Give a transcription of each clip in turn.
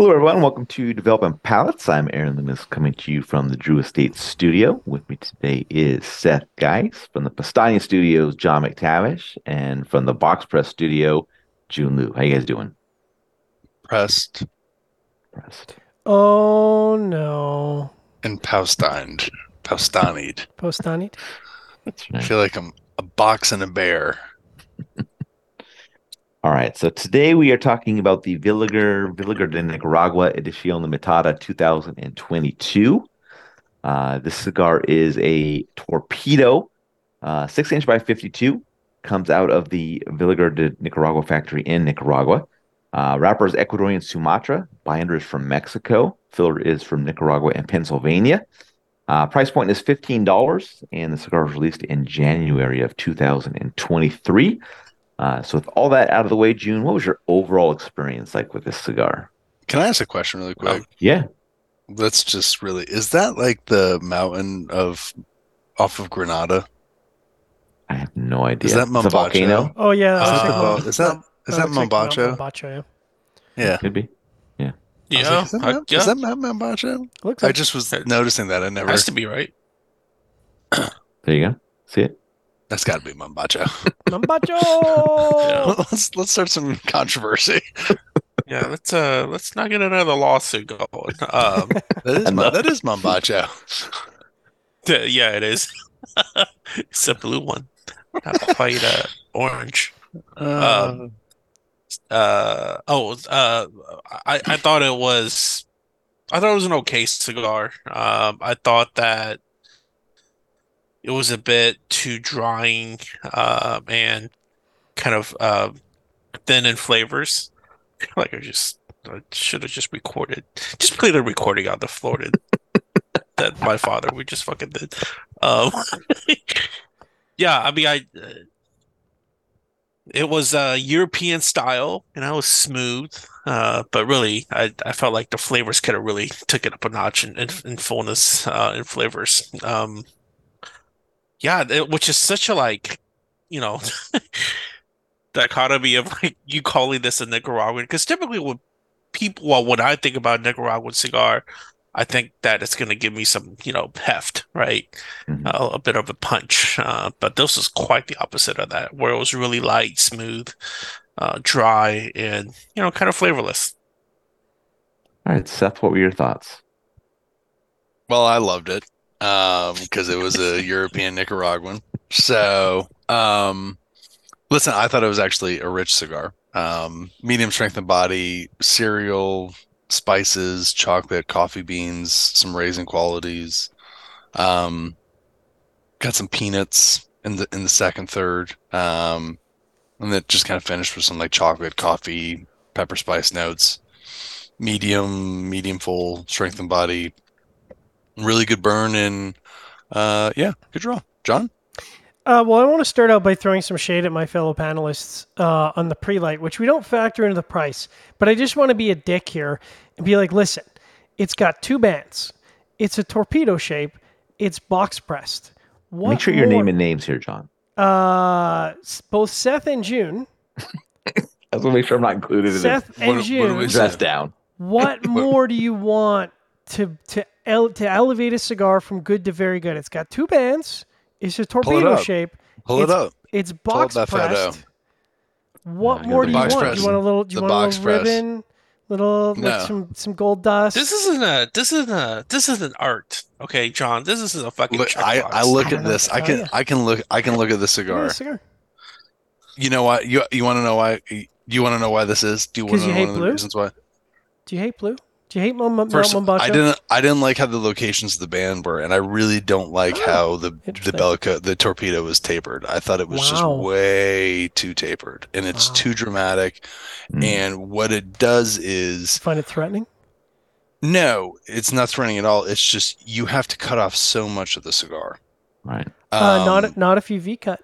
Hello, everyone. Welcome to Developing Palates. I'm Aaron Loomis coming to you from the Drew Estate Studio. With me today is Seth Geis from the Pastani Studios, John McTavish, and from the Box Press Studio, Jiunn Liu. How you guys doing? Pressed Pressed. Oh no. and Paustanied. Paustanied. Postanied. That's I feel like I'm a box and a bear. All right. So today we are talking about the Villiger Villiger de Nicaragua Edición Limitada 2022. Uh, this cigar is a torpedo, uh, six inch by 52. Comes out of the Villiger de Nicaragua factory in Nicaragua. Uh, wrapper is Ecuadorian Sumatra. Binder is from Mexico. Filler is from Nicaragua and Pennsylvania. Uh, price point is $15, and the cigar was released in January of 2023. Uh, so with all that out of the way, Jiunn, what was your overall experience like with this cigar? Can I ask a question really quick? Yeah, Let's just really is that like the mountain of off of Granada? I have no idea. Is that It's a Mombacho? volcano? Oh yeah. I was Uh, thinking well, is that- Mom- is that was thinking Mombacho? Mombacho, yeah. Yeah. Could be. I was Yeah, like, is, that I- yeah, is that Mount Mombacho? Looks I just was It- noticing that. I never. has to be right. There you go. See it? That's got to be Mombacho. Mombacho. let's let's start some controversy. Yeah, let's uh let's not get another lawsuit going. Um, That is Enough. that is Mombacho. yeah, it is. it's a blue one, not quite uh, orange. Uh, Uh oh, uh, I I thought it was, I thought it was an okay cigar. Um, I thought that it was a bit too drying, um, and kind of uh thin in flavors. Like I just I should have just recorded, just played a recording on the floor to, that my father we just fucking did. Um, yeah, I mean I. Uh, it was uh, European style, and I was smooth, uh, but really, I, I felt like the flavors could have really took it up a notch in, in, in fullness uh, in flavors. Um, yeah, it- which is such a like, you know, dichotomy of like you calling this a Nicaraguan because typically when people, well, when I think about Nicaraguan cigar, I think that it's going to give me some, you know, heft, right? Mhm. a, a bit of a punch. Uh, but this was quite the opposite of that, where it was really light, smooth, uh, dry, and you know, kind of flavorless. All right, Seth, what were your thoughts? Well, I loved it um, because it was a European Nicaraguan. So, um, listen, I thought it was actually a rich cigar. Um, medium strength and body, cereal, spices, chocolate, coffee beans, some raisin qualities. Um, got some peanuts in the in the second third. Um, and then just kind of finished with some like chocolate, coffee, pepper spice notes. Medium, medium full strength and body, really good burn and uh yeah good draw john Uh, well, I want to start out by throwing some shade at my fellow panelists uh, on the pre-light, which we don't factor into the price. But I just want to be a dick here and be like, listen, it's got two bands. It's a torpedo shape. It's box pressed. What Make sure you're more- naming names here, John. Uh, both Seth and Jiunn. I just want to make sure I'm not included in Seth and what Jiunn. we the dress down. What more do you want to to ele- to elevate a cigar from good to very good? It's got two bands. It's a torpedo up. shape. pull it It's- up It's box that fat pressed. What Yeah, more do you box want? press. Do you want a little? Do you The want a little press. ribbon? Little like No. some some gold dust. This isn't a this isn't a this is an art, okay, John. This isn't a fucking look i i look I at this i can ya. i can look i can look at the cigar a cigar. you know why you you want to know why you want to know why this is do you want 'Cause to know hate one of the blue? reasons why Do you hate blue? Do you hate Mom, Mom, First, Mombacho? I didn't. I didn't like how the locations of the band were, and I really don't like Oh, how the the interesting. Bellica, the torpedo was tapered. I thought it was just way too tapered, and it's Wow. too dramatic. Mm. And what it does is Find it threatening. No, it's not threatening at all. It's just you have to cut off so much of the cigar. Right. Uh, Um, not not if you V cut.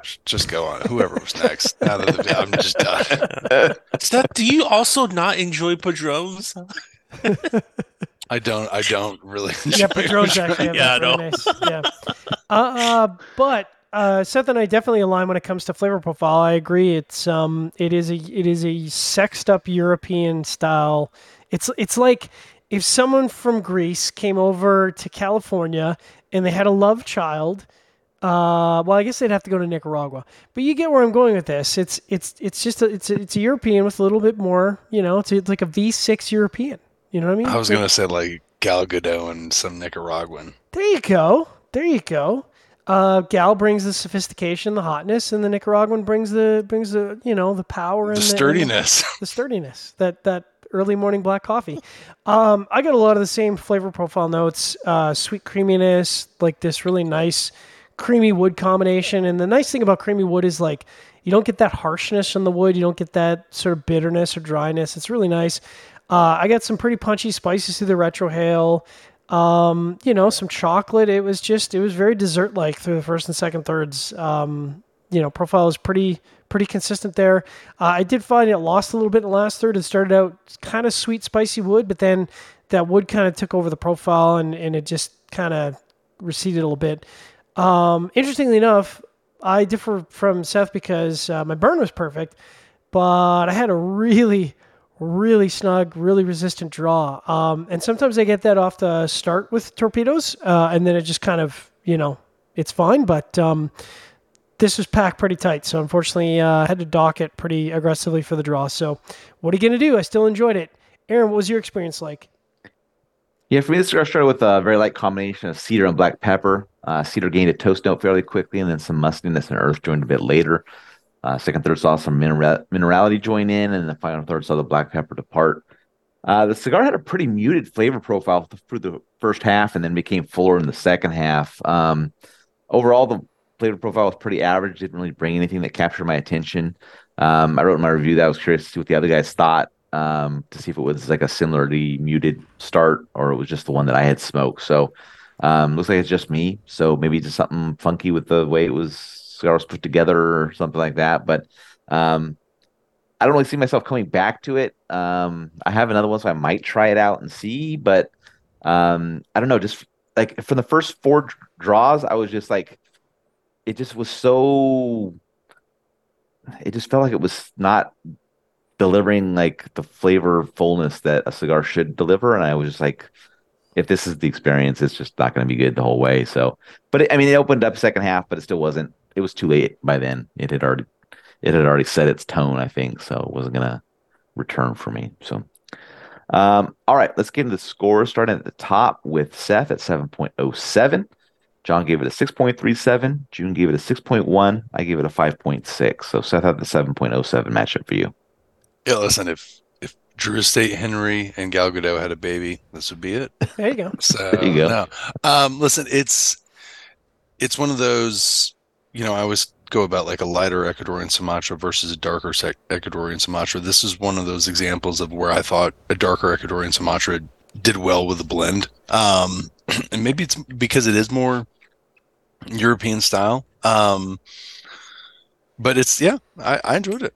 Gosh, just go on. Whoever was next. now that the, I'm just done. Steph, do you also not enjoy Padrones? I don't. I don't really. Yeah, enjoy Padrone's actually Yeah, I yeah, know. nice. Yeah. Uh, uh, but uh, Seth and I definitely align when it comes to flavor profile. I agree. It's um, it is a it is a sexed up European style. It's it's like if someone from Greece came over to California and they had a love child. Uh, well, I guess they'd have to go to Nicaragua, but you get where I'm going with this. It's it's it's just a, it's a, it's a European with a little bit more, you know. It's, it's like a V6 European. You know what I mean? I was gonna say like Gal Gadot and some Nicaraguan. There you go. There you go. Uh, Gal brings the sophistication, the hotness, and the Nicaraguan brings the brings the you know the power and The and sturdiness. the sturdiness that that early morning black coffee. Um, I got a lot of the same flavor profile notes, uh, sweet creaminess, like this really nice creamy wood combination. And the nice thing about creamy wood is like you don't get that harshness in the wood, you don't get that sort of bitterness or dryness. It's really nice. Uh, I got some pretty punchy spices through the retrohale. Um, you know, some chocolate. It was just, it was very dessert like through the first and second thirds. Um, you know, profile is pretty, pretty consistent there. Uh, I did find it lost a little bit in the last third. It started out kind of sweet, spicy wood, but then that wood kind of took over the profile and, and it just kind of receded a little bit. Um, interestingly enough, I differ from Seth because uh, my burn was perfect, but I had a really, really snug, really resistant draw. Um, and sometimes I get that off the start with torpedoes, uh, and then it just kind of, you know, it's fine. But um, this was packed pretty tight, so unfortunately, uh, I had to dock it pretty aggressively for the draw. So, what are you going to do? I still enjoyed it. Aaron, what was your experience like? Yeah, for me, this cigar started with a very light combination of cedar and black pepper. Uh, cedar gained a toast note fairly quickly, and then some mustiness and earth joined a bit later. Uh, second, third saw some mineral- minerality join in, and the final third saw the black pepper depart. Uh, the cigar had a pretty muted flavor profile through the first half, and then became fuller in the second half. Um, overall, the flavor profile was pretty average. Didn't really bring anything that captured my attention. Um, I wrote in my review that I was curious to see what the other guys thought um, to see if it was like a similarly muted start or it was just the one that I had smoked. So um, looks like it's just me. So maybe just something funky with the way it was cigar was put together or something like that. But um, I don't really see myself coming back to it. Um, I have another one, so I might try it out and see. But um, I don't know. Just like from the first four draws, I was just like, it just was so. It just felt like it was not delivering like the flavor fullness that a cigar should deliver, and I was just like, if this is the experience, it's just not going to be good the whole way. So, but it, I mean, it opened up second half, but it still wasn't. It was too late by then. It had already, it had already set its tone, I think. So it wasn't gonna return for me. So, um, all right, let's get into the scores. Starting at the top with Seth at seven point oh seven. John gave it a six point three seven. Jiunn gave it a six point one. I gave it a five point six. So Seth had the seven point oh seven matchup for you. Yeah, listen, if if Drew Estate Henry and Gal Gadot had a baby, this would be it. There you go. So There you go. no. Um, listen, it's it's one of those, you know, I always go about like a lighter Ecuadorian Sumatra versus a darker sec- Ecuadorian Sumatra. This is one of those examples of where I thought a darker Ecuadorian Sumatra did well with the blend. Um, and maybe it's because it is more European style. Um, but it's yeah, I, I enjoyed it.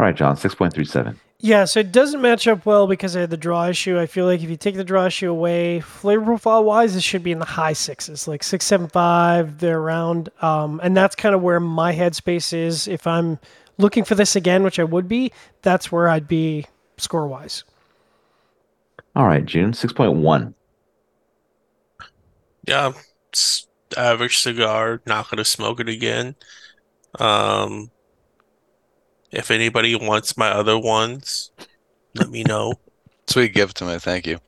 All right, John, six point three seven. Yeah, so it doesn't match up well because I had the draw issue. I feel like if you take the draw issue away, flavor profile wise, it should be in the high sixes, like six, seven, five, they're around. Um, and that's kind of where my headspace is. If I'm looking for this again, which I would be, that's where I'd be score wise. All right, Jiunn six point one. Yeah, it's average cigar. Not gonna smoke it again. Um, if anybody wants my other ones, let me know. Sweet gift to me, thank you.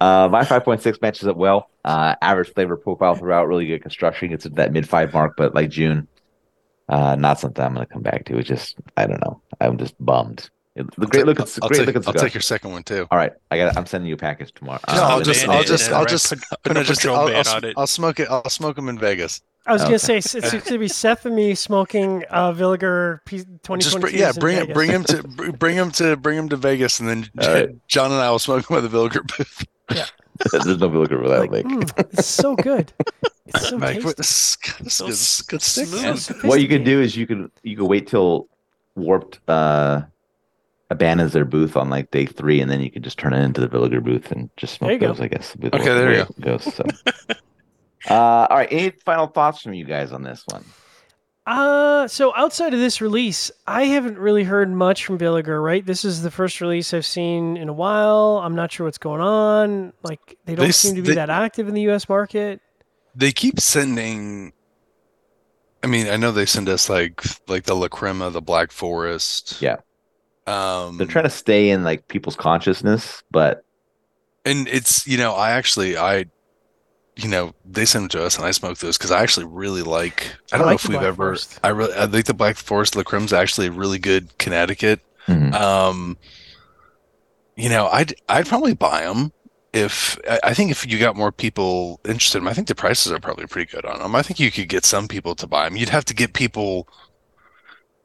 Uh, my 5.6 matches up well. Uh, average flavor profile throughout, really good construction. It's at that mid five mark, but like Jiunn, uh, not something I'm going to come back to. It's just, I don't know. I'm just bummed. It, the great I'll look, take- I'll, great take, looking I'll take your second one too. All right, I got. I'm sending you a package tomorrow. No, Uh, I'll just, I'll just, I'll just, just, I'll, ban I'll. I'll smoke it. I'll smoke them in Vegas. I was Okay. going to say, it's, it's going to be Seth and me smoking uh, Villiger P- 2022. Just bring, yeah, bring it, bring him to, bring him to, bring him to Vegas, and then All right. John and I will smoke him at the Villiger booth. Yeah. There's no looking for that. Like, Like, mm, it's so good. It's so Like, tasty. this, this, So this, s- good stick, smooth. what you can do is you can you can wait till warped uh abandons their booth on like day three, and then you can just turn it into the Villiger booth and just There you smoke go. those. I guess. Okay, there you go. Goes, so. Uh, all right. Any final thoughts from you guys on this one? Uh, so outside of this release, I haven't really heard much from Villiger, right? This is the first release I've seen in a while. I'm not sure what's going on. Like, they don't They seem to be they- that active in the US market. They keep sending. I mean, I know they send us like like the La Crema, the Black Forest. Yeah. Um, They're trying to stay in like people's consciousness, but and it's you know I actually I, you know they send them to us and I smoke those because I actually really like. I I don't know like if we've Black ever. Forest. I really I think the Black Forest La Creme's actually a really good Connecticut. mhm. Um, you know, I'd I'd probably buy them if I I think if you got more people interested in 'em, I think the prices are probably pretty good on them. I think you could get some people to buy them. You'd have to get people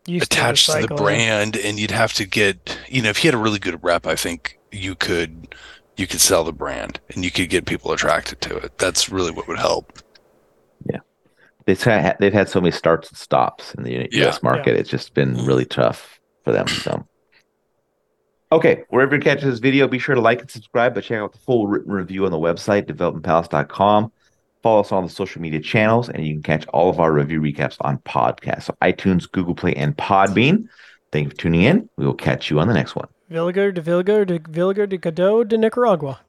Used attached to, the brand, and you'd have to get you know if you had a really good rep, I think you could you could sell the brand and you could get people attracted to it. That's really what would help. Yeah. They've had, they've had so many starts and stops in the U- Yeah. U.S. market. It's just been mm-hmm. really tough for them. So, okay, wherever you catch this video, be sure to like and subscribe. But check out the full written review on the website developingpalates.com. Follow us on the social media channels, and you can catch all of our review recaps on podcasts, so iTunes, Google Play, and Podbean. Thank you for tuning in. We will catch you on the next one. Villiger de Villiger de Villiger de Godot de Nicaragua.